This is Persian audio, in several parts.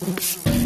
چرا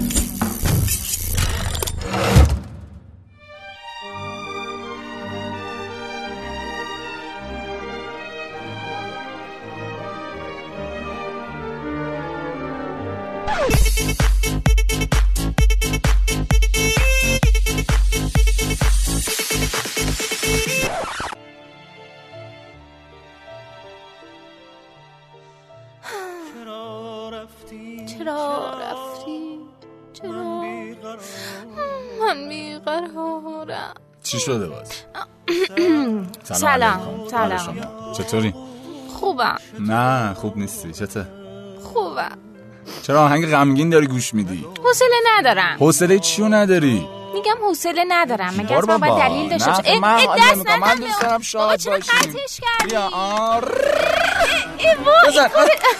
چی شده باز سلام. سلام. چطوری خوبم نه خوب نیستی。چته خوبم چرا آهنگ غمگین داری گوش میدی؟ حوصله ندارم. حوصله چیو نداری؟ میگم حوصله ندارم. مگه از بابا. دلیل داشته باشه حال دست نمی‌کنم. من نزن. دوست دارم شاد باشیم. قطعش کردی؟ بیا. آر ای بزن.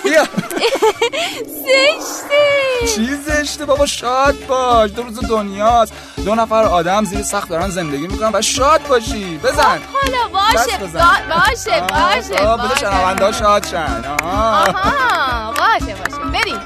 بیا. زشته. چی زشته بابا؟ شاد باش. دو روز دنیاست. دو نفر آدم زیر سخت دارن زندگی می‌کنن و شاد باشی. بزن. حالا باشه. بزن. با- باشه باشه بده باشه. شنونده شاد شن. آه. آها. باشه باشه. بریم.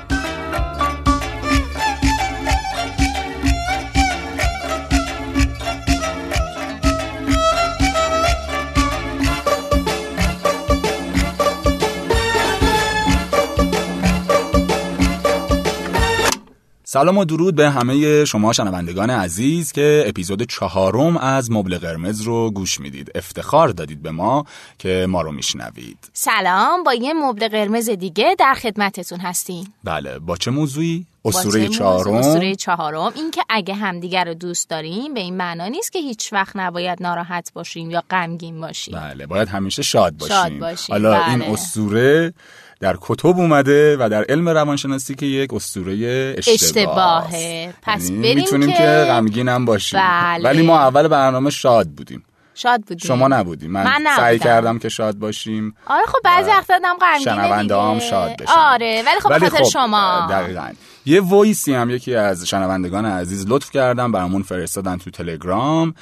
سلام و درود به همه شما شنوندگان عزیز که اپیزود چهارم از مبل قرمز رو گوش می‌دید. افتخار دادید به ما که ما رو میشنوید. سلام با یه مبل قرمز دیگه در خدمتتون هستیم. بله با چه موضوعی؟ اسطوره چه چهارم؟ اسطوره چهارم این که اگه همدیگر رو دوست داریم به این معنا نیست که هیچ وقت نباید ناراحت باشیم یا غمگین باشیم بله باید همیشه شاد باشیم, شاد باشیم، حالا بله. این اسطوره در کتب اومده و در علم روانشناسی که یک اسطوره اشتباه اشتباهه. پس بریم می‌تونیم که- که غمگین هم باشیم بله. ولی ما اول برنامه شاد بودیم شاد بودیم شما نبودیم من, من سعی. کردم که شاد باشیم آره خب بعضی وقتا آدم غمگینه. هم شاد بشن آره ولی خب به خاطر شما دقیقا یه voice ی هم یکی از شنوندگان عزیز لطف کردن برامون فرستادن تو تلگرام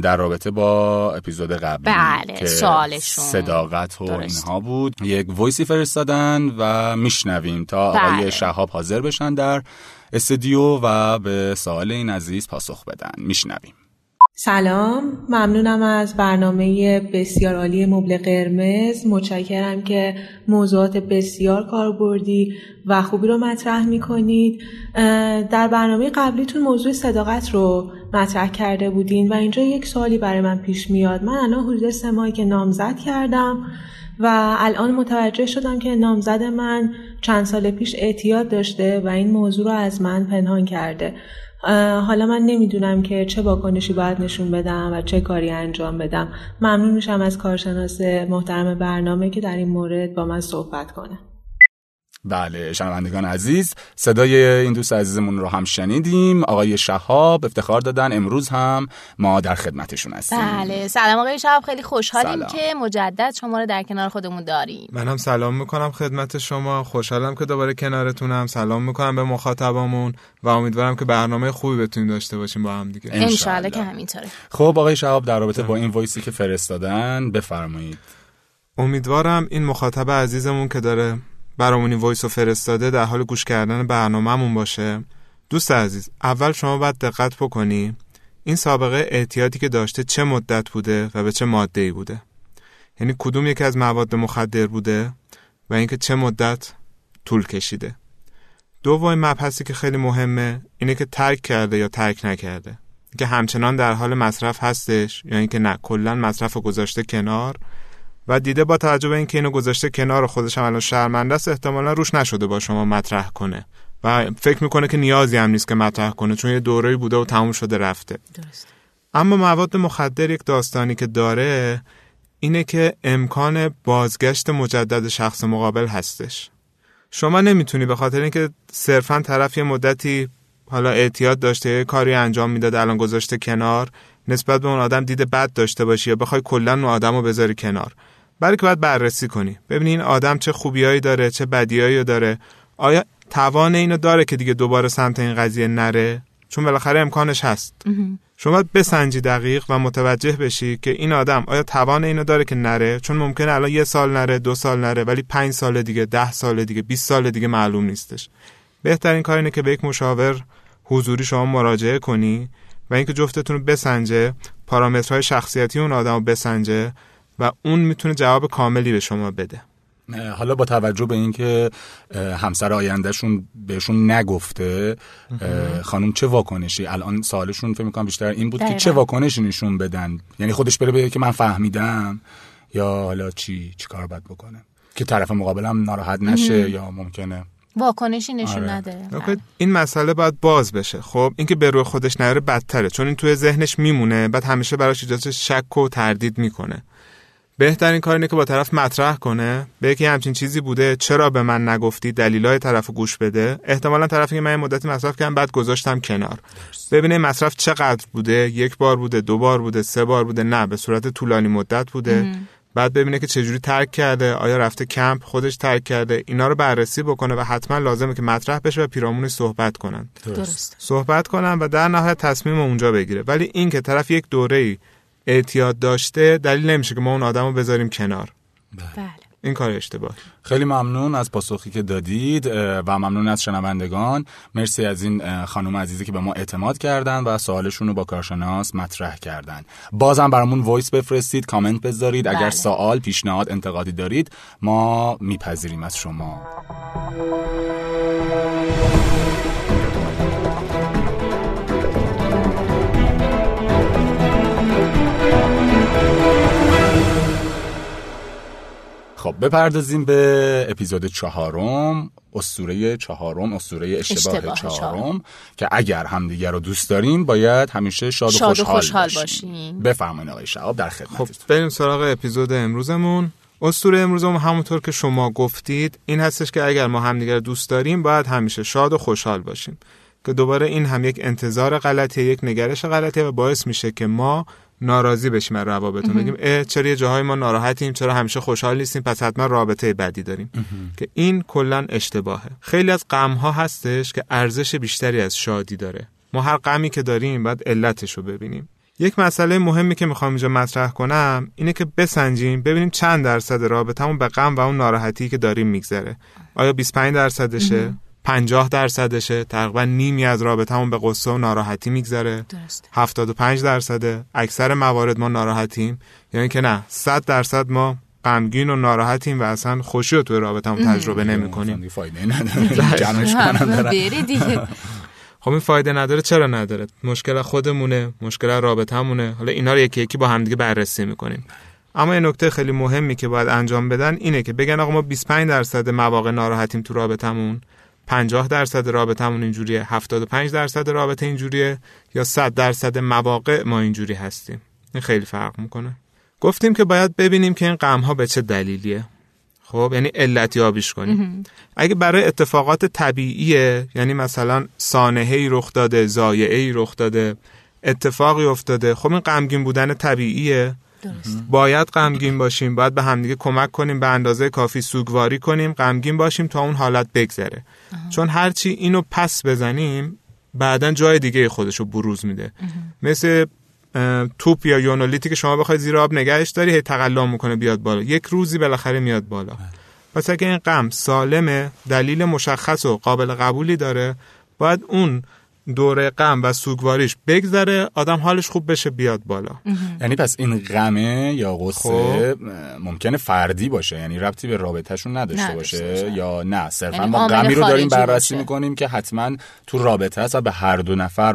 در رابطه با اپیزود قبلی بله، که سوالشون. صداقت و درست. اینها بود یک voice ی فرستادن و میشنویم تا آقای بله. شهاب حاضر بشن در استودیو و به سوال این عزیز پاسخ بدن میشنویم سلام ممنونم از برنامه بسیار عالی مبل قرمز. متشکرم که موضوعات بسیار کاربردی و خوبی رو مطرح می کنید در برنامه قبلیتون موضوع صداقت رو مطرح کرده بودین و اینجا یک سوالی برای من پیش میاد. من الان حدود سه ماهی که نامزد کردم و الان متوجه شدم که نامزد من چند سال پیش اعتیاد داشته و این موضوع رو از من پنهان کرده. حالا من نمی‌دونم که چه واکنشی باید نشون بدم و چه کاری انجام بدم. ممنون میشم از کارشناس محترم برنامه که در این مورد با من صحبت کنه. بله شنوندگان عزیز صدای این دوست عزیزمون رو هم شنیدیم. آقای شهاب افتخار دادن امروز هم ما در خدمتشون هستیم. بله سلام آقای شهاب خیلی خوشحالیم سلام. که مجدد شما رو در کنار خودمون داریم. منم سلام می‌کنم خدمت شما. خوشحالم که دوباره کنارتونم. سلام می‌کنم به مخاطبامون و امیدوارم که برنامه خوبی بتونیم داشته باشیم با هم دیگه. انشالله. انشالله که همینطوره. خب آقای شهاب در رابطه با این voice ی که فرستادن بفرمایید. امیدوارم این مخاطب عزیزمون که داره برامون این voice فرستاده در حال گوش کردن برنامهمون باشه. دوست عزیز اول شما باید دقت بکنی این سابقه اعتیادی که داشته چه مدت بوده و به چه ماده ای بوده. یعنی کدوم یکی از مواد مخدر بوده و اینکه چه مدت طول کشیده. دومین مبحثی که خیلی مهمه اینه که ترک کرده یا ترک نکرده. که همچنان در حال مصرف هستش یا اینکه نه کلا مصرف رو گذاشته کنار و دیده با توجه به اینکه اینو گذاشته کنار خودش هم الان شرمنده است احتمالا روش نشده با شما مطرح کنه. و فکر می‌کنه که نیازی هم نیست که مطرح کنه چون یه دوره‌ای بوده و تموم شده رفته. درست اما مواد مخدر یک داستانی که داره اینه که امکان بازگشت مجدد شخص مقابل هستش. شما نمی‌تونی به خاطر اینکه صرفا طرف یه مدتی حالا اعتیاد داشته یه کاری انجام می‌داد الان گذاشته کنار نسبت به اون آدم دید بد داشته باشی یا بخوای کلا اون آدم رو بذاری کنار. بلکه باید بررسی کنی. ببینی این آدم چه خوبیایی داره چه بدیایی داره. آیا توان اینو داره که دیگه دوباره سمت این قضیه نره؟ چون بالاخره امکانش هست. شما باید بسنجی دقیق و متوجه بشی که این آدم آیا توان اینو داره که نره؟ چون ممکنه الان یه سال نره دو سال نره ولی پنج سال دیگه ده سال دیگه 20 سال دیگه معلوم نیستش. بهترین کار اینه که به یک مشاور حضوری شما مراجعه کنی و اینکه جفتتون رو بسنجه پارامترهای شخصیتی اون آدم رو بسنجه و اون می‌تونه جواب کاملی به شما بده. حالا با توجه به اینکه همسر آیندهشون بهشون نگفته خانم چه واکنشی؟ الان سوالشون فکر می‌کنم بیشتر این بود که چه واکنشی نشون بدن؟ یعنی خودش بره بگه که من فهمیدم یا حالا چی چی کار باید بکنه؟ که طرف مقابلم ناراحت نشه یا ممکنه. واکنشی نشون آره. نداره این مسئله باید باز بشه. خب اینکه به روی خودش نیاره بدتره. چون این توی ذهنش میمونه بعد همیشه براش ایجاد شک و تردید می‌کنه. بهترین کار اینه که با طرف مطرح کنه به که همچین چیزی بوده چرا به من نگفتی دلیلای طرف گوش بده؟ احتمالا طرفی که من مدتی مصرف کردم بعد گذاشتم کنار. ببینه مصرف چقدر بوده؟ یک بار بوده دو بار بوده سه بار بوده؟ نه به صورت طولانی مدت بوده. بعد ببینه که چجوری ترک کرده آیا رفته کمپ خودش ترک کرده اینا رو بررسی بکنه و حتما لازمه که مطرح بشه و پیرامونش صحبت کنن. درست. صحبت کنن و در نهایت تصمیم اونجا بگیره. ولی این که طرف یک دوره اعتیاد داشته دلیل نمیشه که ما اون آدم رو بذاریم کنار. بله. این کار اشتباه خیلی ممنون از پاسخی که دادید و ممنون از شنوندگان. مرسی از این خانم عزیزی که به ما اعتماد کردن و سوالشون رو با کارشناس مطرح کردن. بازم برامون voice بفرستید کامنت بذارید. اگر بله. سوال پیشنهاد انتقادی دارید ما میپذیریم از شما. خب بپردازیم به اپیزود چهارم اسطوره چهارم اسطوره اشتباه, اشتباه چهارم چهارم. که اگر همدیگر رو دوست دارین باید همیشه شاد و شاد و خوشحال, خوشحال باشین, باشین. بفرمایید آقای شهاب در خب خدمتتون بریم سراغ اپیزود امروزمون اسطوره امروزمون همونطور که شما گفتید این هستش که اگر ما همدیگر دوست داریم باید همیشه شاد و خوشحال باشیم که دوباره این هم یک انتظار غلطیه یک نگرش غلطیه و باعث میشه که ما ناراضی بشیم از روابطمون بگیم اه چرا یه جاهای ما ناراحتیم چرا همیشه خوشحال نیستیم پس حتما رابطه بدی داریم. که این کلا اشتباهه. خیلی از غم ها هستش که ارزش بیشتری از شادی داره. ما هر غمی که داریم باید علتش رو ببینیم. یک مسئله مهمی که می‌خوام اینجا مطرح کنم اینه که بسنجیم ببینیم چند درصد رابطمون به غم و اون ناراحتی که داریم میگذره. آیا 25 درصدشه؟ 50 درصدشه. تقریبا نیمی از رابطمون به قصه و ناراحتی میگذره. درست 75 درصده. اکثر موارد ما ناراحتیم. یعنی که نه 100 درصد ما غمگین و ناراحتیم و اصلا خوشی رو توی رابطمون تجربه نمی کنیم اصلا فایده نداره. خب این فایده نداره. چرا نداره؟ مشکل خودمونه مشکل رابطمونه حالا اینا رو یکی یکی با همدیگه بررسی می‌کنیم. اما یه نکته خیلی مهمی که باید انجام بدن اینه که بگن آقا ما 25 درصد مواقع ناراحتیم تو رابطمون 50 درصد رابطمون اینجوریه 75 درصد رابطه اینجوریه یا 100 درصد مواقع ما اینجوری هستیم. این خیلی فرق می‌کنه. گفتیم که باید ببینیم که این غم ها به چه دلیلیه. خب یعنی علت یابیش کنیم. اگه برای اتفاقات طبیعیه یعنی مثلا سانحه‌ای رخ داده ضایعه‌ای رخ داده اتفاقی افتاده خب این غمگین بودن طبیعیه. درست. باید غمگین باشیم باید به همدیگه کمک کنیم به اندازه کافی سوگواری کنیم غمگین باشیم تا اون حالت بگذره. چون هرچی اینو پس بزنیم بعدا جای دیگه خودش رو بروز میده. مثل توپ یا یونولیتی که شما بخواید زیر آب نگهش داری هی تقلا می‌کنه بیاد بالا. یک روزی بالاخره میاد بالا. پس اگه این غم سالمه دلیل مشخص و قابل قبولی داره باید اون دوره غم و سوگواریش بگذره آدم حالش خوب بشه بیاد بالا. یعنی پس این غمه یا غصه خب. ممکنه فردی باشه یعنی ربطی به رابطهشون نداشته نداشته باشه باشه. یا نه. صرفا یعنی ما غمی رو داریم بررسی باشه. می‌کنیم که حتما تو رابطه هست و به هر دو نفر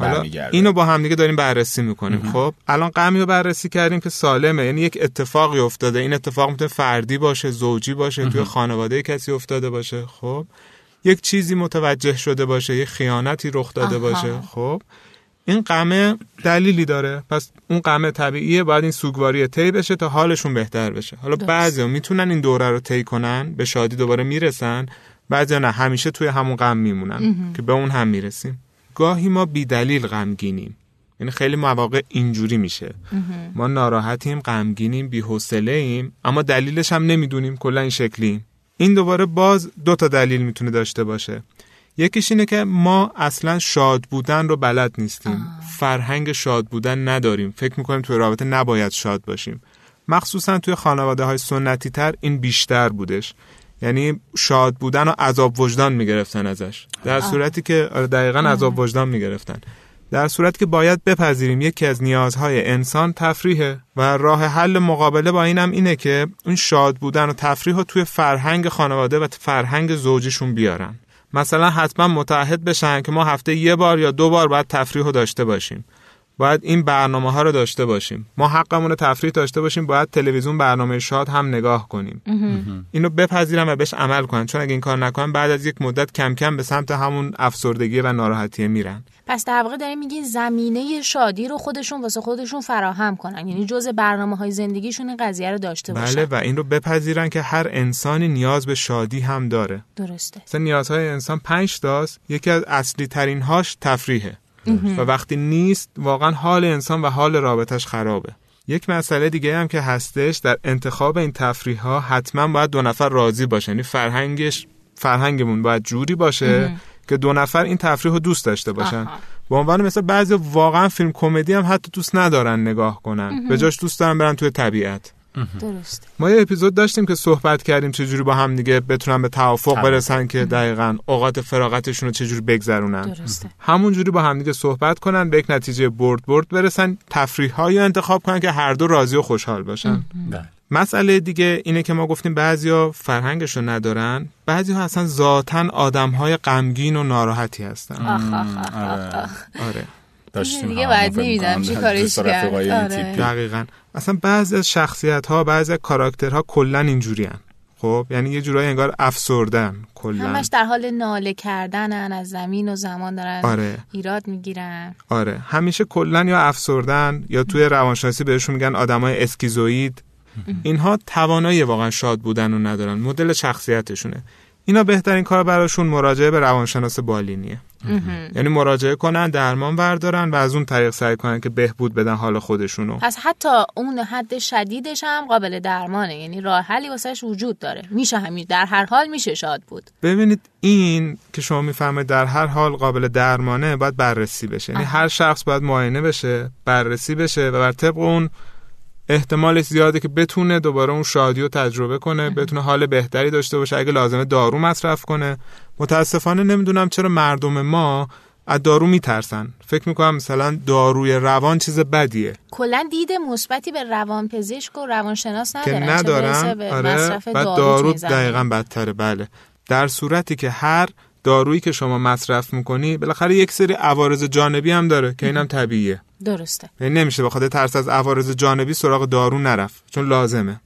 برمیگرده. اینو با همدیگه داریم بررسی می‌کنیم. خب الان غمی رو بررسی کردیم که سالمه. یعنی یک اتفاقی افتاده. این اتفاق می‌تونه فردی باشه زوجی باشه توی خانواده کسی افتاده باشه. خب یک چیزی متوجه شده باشه یک خیانتی رخ داده آها. باشه. خب این غمه دلیلی داره. پس اون غمه طبیعیه باید این سوگواری طی بشه تا حالشون بهتر بشه. حالا درست. بعضی می‌تونن این دوره رو طی کنن به شادی دوباره می‌رسن. بعضی نه همیشه توی همون غم میمونن که به اون هم می‌رسیم. گاهی ما بیدلیل غمگینیم. یعنی خیلی مواقع اینجوری میشه. ما ناراحتیم غمگینیم بی‌حوصله ایم اما دلیلش هم نمی‌دونیم کلا این شکلیم. این دوباره باز دو تا دلیل می‌تونه داشته باشه. یکیش اینه که ما اصلا شاد بودن رو بلد نیستیم. فرهنگ شاد بودن نداریم. فکر می‌کنیم توی رابطه نباید شاد باشیم. مخصوصا توی خانواده های سنتی تر این بیشتر بودش. یعنی شاد بودن و عذاب وجدان می‌گرفتن ازش. در صورتی که آره دقیقا عذاب وجدان می‌گرفتن. در صورتی که باید بپذیریم یکی از نیازهای انسان تفریحه و راه حل مقابله با اینم اینه که اون شاد بودن و تفریح رو توی فرهنگ خانواده و فرهنگ زوجیشون بیارن. مثلا حتما متعهد بشن که ما هفته یه بار یا دو بار باید تفریح رو داشته باشیم. باید این برنامه ها رو داشته باشیم. ما حقمون تفریح داشته باشیم باید تلویزیون برنامه شاد هم نگاه کنیم. اینو بپذیرم و بهش عمل کنن چون اگه این کار نکنن بعد از یک مدت کم کم به سمت همون افسردگی و ناراحتی میرن. پس در واقع داریم میگی زمینه شادی رو خودشون واسه خودشون فراهم کنن. یعنی جز برنامه های زندگیشون این قضیه رو داشته باشن. بله و این رو بپذیرن که هر انسانی نیاز به شادی هم داره. درسته. مثلا نیازهای انسان پنج تاست. یکی از اصلی ترین هاش تفریحه. و وقتی نیست واقعا حال انسان و حال رابطش خرابه. یک مسئله دیگه هم که هستش در انتخاب این تفریح ها حتما باید دو نفر راضی باشه. یعنی فرهنگش فرهنگمون باید جوری باشه که دو نفر این تفریح رو دوست داشته باشن. به عنوان مثل بعضی واقعا فیلم کمدی هم حتی دوست ندارن نگاه کنن. به جاش دوست دارن برن توی طبیعت. درسته. ما یه اپیزود داشتیم که صحبت کردیم چجوری با هم دیگه بتونن به توافق برسن که دقیقا اوقات فراغتشون رو چجوری بگذرونن. درسته. همونجوری با هم دیگه صحبت کنن به یک نتیجه برد برد برسن تفریح هایی انتخاب کنن که هر دو راضی و خوشحال باشن. بله. مسئله دیگه اینه که ما گفتیم بعضیا فرهنگش رو ندارن بعضیا اصلا ذاتن آدم های غمگین و ناراحتی هستن. آخ آخ آخ آره. آره. داشتیم دیگه فکر نمی‌دونم چی کارش کرد. آره. تیپی. دقیقا. اصلا بعضی از شخصیت ها بعضی از کاراکترها کلا اینجوری خب یعنی یه جورایی انگار افسردن کلا. همش در حال ناله کردنن از زمین و زمان دارن آره. ایراد می‌گیرن. آره. همیشه کلا یا افسردن یا توی روانشناسی بهشون میگن آدمای اسکیزوئید. اینها توانایی واقعا شاد بودن رو ندارن. مدل شخصیتشونه. اینا بهترین کار براشون مراجعه به روانشناس بالینیه. یعنی مراجعه کنن درمان بردارن و از اون طریق سعی کنن که بهبود بدن حال خودشونو. پس حتی اون حد شدیدش هم قابل درمانه. یعنی راه حلی واسهش وجود داره. میشه همین. در هر حال میشه شاد بود. ببینید این که شما می‌فهمید در هر حال قابل درمانه باید بررسی بشه. یعنی هر شخص باید معاینه بشه بررسی بشه و بر طبق اون احتمالش زیاده که بتونه دوباره اون شادی رو تجربه کنه بتونه حال بهتری داشته باشه اگه لازمه دارو مصرف کنه. متاسفانه نمی‌دونم چرا مردم ما از دارو میترسن. فکر می‌کنم مثلا داروی روان چیز بدیه. کلا دید مثبتی به روانپزشک و روانشناس که ندارن؟ برسه ندارن آره بعد دارو دارو. دقیقا بدتره. بله. در صورتی که هر دارویی که شما مصرف می‌کنی بالاخره یک سری عوارض جانبی هم داره که اینم طبیعیه. درسته. یعنی نمیشه به خاطر ترس از عوارض جانبی سراغ دارو نرفت چون لازمه.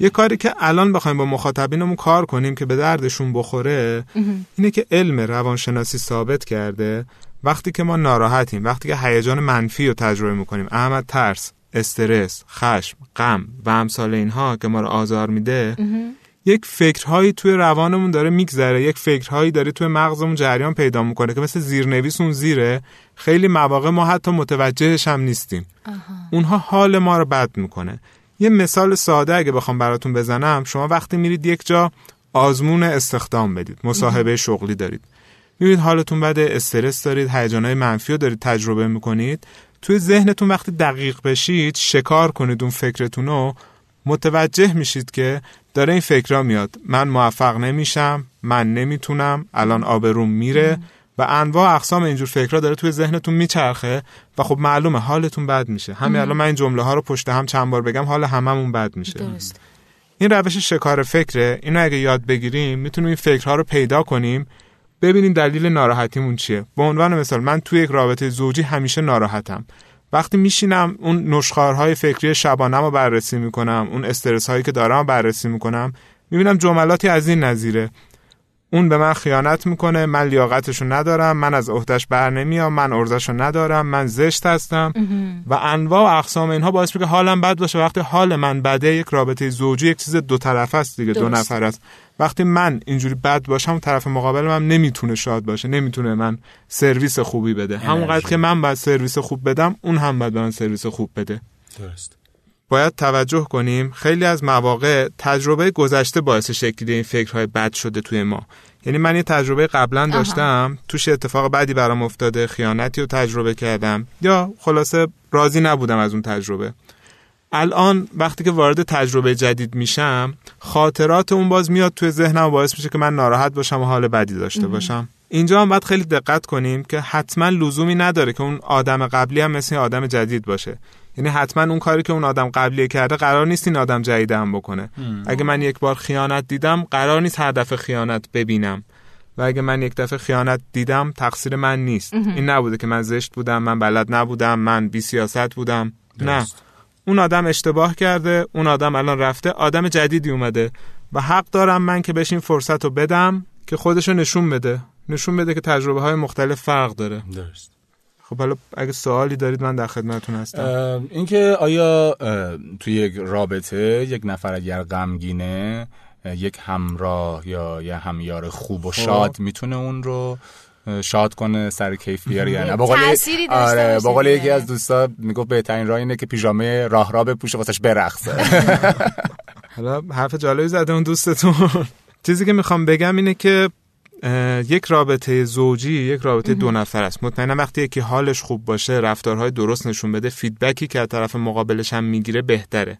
یه کاری که الان بخوایم با مخاطبینمون کار کنیم که به دردشون بخوره اینه که علم روانشناسی ثابت کرده وقتی که ما ناراحتیم وقتی که هیجان منفی رو تجربه می‌کنیم احمد ترس. استرس خشم غم و امثال اینها که ما رو آزار میده یک فکرهایی توی روانمون داره میگذره یک فکرهایی داره توی مغزمون جریان پیدا می‌کنه که مثل زیرنویس اون زیره. خیلی مواقع ما حتی متوجهش هم نیستیم. اونها حال ما رو بد می‌کنه. یه مثال ساده اگه بخوام براتون بزنم. شما وقتی میرید یک جا آزمون استخدام بدید. مصاحبه شغلی دارید. می‌بینید حالتون بده استرس دارید هیجانهای منفی رو دارید تجربه می‌کنید. توی ذهنتون وقتی دقیق بشید شکار کنید اون فکرتون رو متوجه میشید که داره این فکرها میاد. من موفق نمیشم من نمی‌تونم الان آبروم میره و انواع اقسام اینجور فکرها داره توی ذهنتون میچرخه و خب معلومه حالتون بد میشه. همین الان من این جمله ها رو پشت هم چند بار بگم حال هممون بد میشه. درست. این روش شکار فکره. اینو اگه یاد بگیریم می‌تونیم این فکرها رو پیدا کنیم ببینیم دلیل ناراحتیمون چیه. به عنوان مثال من توی یک رابطه زوجی همیشه ناراحتم. وقتی میشینم اون نشخارهای فکری شبانم رو بررسی می‌کنم اون استرس هایی که دارم رو بررسی می‌کنم می‌بینم جملاتی از این نظیره. اون به من خیانت می‌کنه من لیاقتشو ندارم من از عهدهش بر نمیام من ارزشو ندارم من زشت هستم. و انواع و اقسام اینها باعث میشه که حالم بد باشه. وقتی حال من بده یک رابطه زوجی یک چیز دو طرفه است دیگه دو. نفر است. وقتی من اینجوری بد باشم طرف مقابلم هم نمی‌تونه شاد باشه نمی‌تونه من سرویس خوبی بده. همونقدر که من باید سرویس خوب بدم اون هم باید به من سرویس خوب بده. درست. باید توجه کنیم خیلی از مواقع تجربه گذشته باعث شکلی این فکرهای بد شده توی ما. یعنی من یه تجربه قبلا داشتم توش اتفاق بدی برام افتاده خیانتی رو تجربه کردم. یا خلاصه راضی نبودم از اون تجربه. الان وقتی که وارد تجربه جدید میشم خاطرات اون باز میاد توی ذهنم و باعث میشه که من ناراحت باشم و حال بدی داشته باشم. اینجا هم باید خیلی دقت کنیم که حتما لزومی نداره که اون آدم قبلی هم مثل آدم جدید باشه. یعنی حتما اون کاری که اون آدم قبلی کرده قرار نیست این آدم جدید هم بکنه. اگه من یک بار خیانت دیدم قرار نیست هر دفعه خیانت ببینم. و اگه من یک دفعه خیانت دیدم تقصیر من نیست. این نبوده که من زشت بودم من بلد نبودم من بی سیاست بودم. نه. اون آدم اشتباه کرده اون آدم الان رفته آدم جدیدی اومده. و حق دارم من که بهش این فرصت رو بدم که خودشو نشون بده. نشون بده که تجربه های مختلف فرق داره. درست. خب حالا اگه سوالی دارید من در خدمتتون هستم. اینکه آیا توی یک رابطه یک نفر اگر غمگینه یک همراه یا یه همیار خوب و شاد می‌تونه اون رو شاد کنه سر کیف بیاره یا نه؟ با آره با قول یکی از دوستا می‌گفت بهترین راه اینه که پیژامه راه را بپوشه واسش برقصه. حالا حرف جالبی زده اون دوستتون. چیزی که می‌خوام بگم اینه که یک رابطه زوجی یک رابطه دو نفر است. مطمئنا وقتی یکی حالش خوب باشه رفتارهای درست نشون بده فیدبکی که از طرف مقابلش هم می‌گیره بهتره.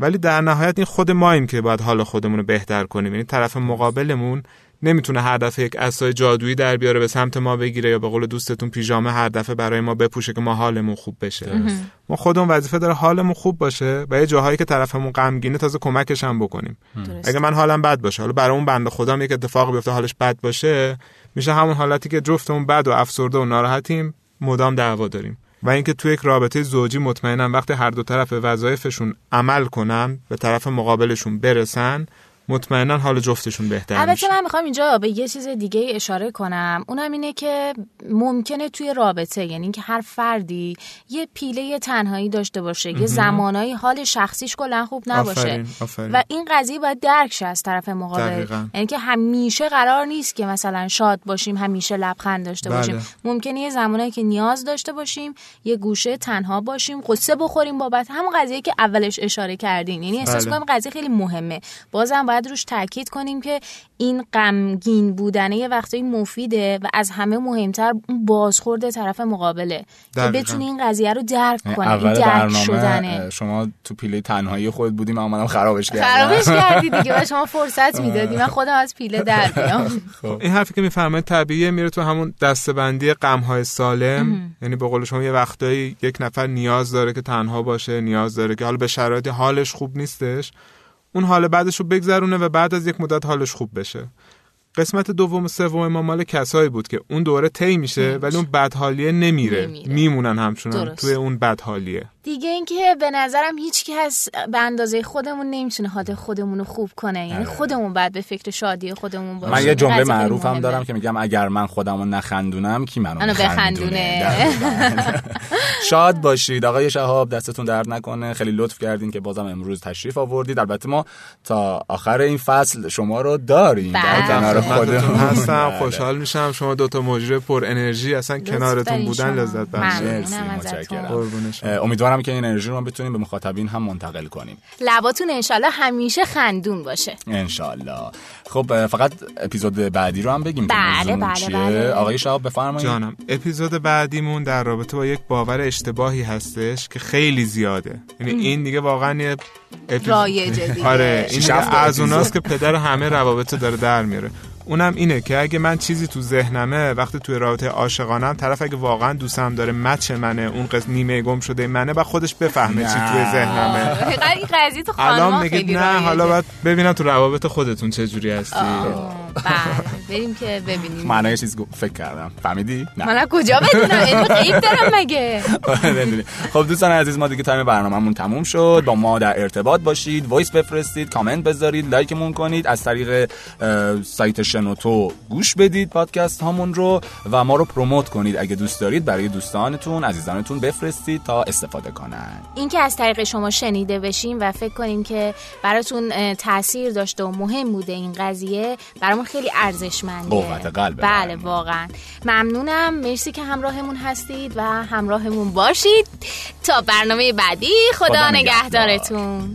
ولی در نهایت این خود ماییم که باید حال خودمون رو بهتر کنیم. یعنی طرف مقابلمون نمی‌تونه هر دفعه یک اسای جادویی در بیاره به سمت ما بگیره یا به قول دوستتون پیژامه هر دفعه برای ما بپوشه که ما حالمون خوب بشه. ما خودمون وظیفه داره حالمون خوب باشه و یه جاهایی که طرفمون غمگینه تازه کمکش هم بکنیم. اگه من حالم بد باشه حالا برای اون بنده خودم یک اتفاق بیفته حالش بد باشه میشه همون حالتی که جفتمون بد و افسرده و ناراحتیم مدام دعوا داریم. و اینکه تو یک رابطه زوجی مطمئنم وقتی هر دو طرف وظایفشون عمل کنن به طرف مقابلشون برسن مطمئنا حال جفتشون بهتر البته من می‌خوام اینجا به یه چیز دیگه اشاره کنم اونم اینه که ممکنه توی رابطه یعنی اینکه هر فردی یه پیله تنهایی داشته باشه یه زمانایی حال شخصیش کلا خوب نباشه آفرین، آفرین. و این قضیه باید درک شه از طرف مقابل. یعنی که همیشه قرار نیست که مثلا شاد باشیم همیشه لبخند داشته بله. باشیم ممکنه یه زمانایی که نیاز داشته باشیم یه گوشه تنها باشیم قصه بخوریم بابت همون قضیه که اولش اشاره کردین یعنی احساس بله. قضیه خیلی مهمه بازم باید روش تاکید کنیم که این غمگین بودنه یه وقتایی مفیده و از همه مهمتر اون بازخورد طرف مقابله. که. بتونی این قضیه رو درک کنی این اول درک برنامه شدنه. شما تو پیله تنهایی خود بودیم من اومدم خرابش کردم. خرابش کردی دیگه و شما فرصت می‌دادی. من خودم از پیله در بیام. این حرفی که می‌فهمه طبیعیه میره تو همون دستبندی غمهای سالم. یعنی به قول شما یه وقتایی یک نفر نیاز داره که تنها باشه نیاز داره که حالا به شرایط حالش خوب نیستش. اون حال بعدش رو بگذرونه و بعد از یک مدت حالش خوب بشه قسمت دوم و سوم ما مال کسایی بود که اون دوره طی میشه ولی اون بدحالیه نمیره نمیره. میمونن همچنان درست. توی اون بدحالیه دیگه اینکه به نظرم هیچ کس به اندازه خودمون نمی‌تونه حال خودمون رو خوب کنه. یعنی خودمون بعد به فکر شادی خودمون باشیم. من یه جمله معروفم. دارم که میگم اگر من خودم رو نخندونم کی منو بخندونه. شاد باشید. آقای شهاب دستتون درد نکنه. خیلی لطف کردین که بازم امروز تشریف آوردید. البته ما تا آخر این فصل شما رو داریم. در بله. کنار خودمون. هستم. بله. خوشحال میشم. شما دوتا مجری پر انرژی اصلا کنارتون بودن. لذت ممنونم مرسی،. متشکرم. اه، امیدوارم که این انرژی رو بتونیم به مخاطبین هم منتقل کنیم لباتون انشالله همیشه خندون باشه انشالله خب فقط اپیزود بعدی رو هم بگیم که بله، بله، چیه. بله. آقای شهاب بفرمایید جانم اپیزود بعدیمون در رابطه با یک باور اشتباهی هستش که خیلی زیاده یعنی این دیگه واقعا یه اپیز- رایجه دیگه. آره این از اپیزود. اوناست که پدر همه روابط داره در میاره اونم اینه که اگه من چیزی تو ذهنمه وقتی توی رابطه عاشقانم طرف اگه واقعا دوستم داره مچ منه اون قسم نیمه گم شده منه و خودش بفهمه چی توی ذهنمه. دقیقاً این قضیه تو میگید خیلی نه. حالا باید ببینم تو روابط خودتون چه جوری هستی. آه، بله بریم که ببینیم. معنای چیز فکر کردم. فهمیدی؟ نه. من کجا بدونم؟ غیب دارم مگه؟ بدونی. خب دوستان عزیز ما دیگه time برنامه‌مون تموم شد. با ما در ارتباط باشید voice بفرستید کامنت بذارید like مون کنید از طریق سایت شنوتو گوش بدید پادکست هامون رو و ما رو promote کنید. اگه دوست دارید برای دوستانتون عزیزانتون بفرستید تا استفاده کنن. این که از طریق شما شنیده بشیم و فکر کنیم که براتون تاثیر داشته و مهم بوده این قضیه برامون خیلی ارزشمنده قوت قلب بله واقعا. ممنونم. مرسی که همراهمون هستید و همراهمون باشید. تا برنامه بعدی خدا, خدا نگهدارتون.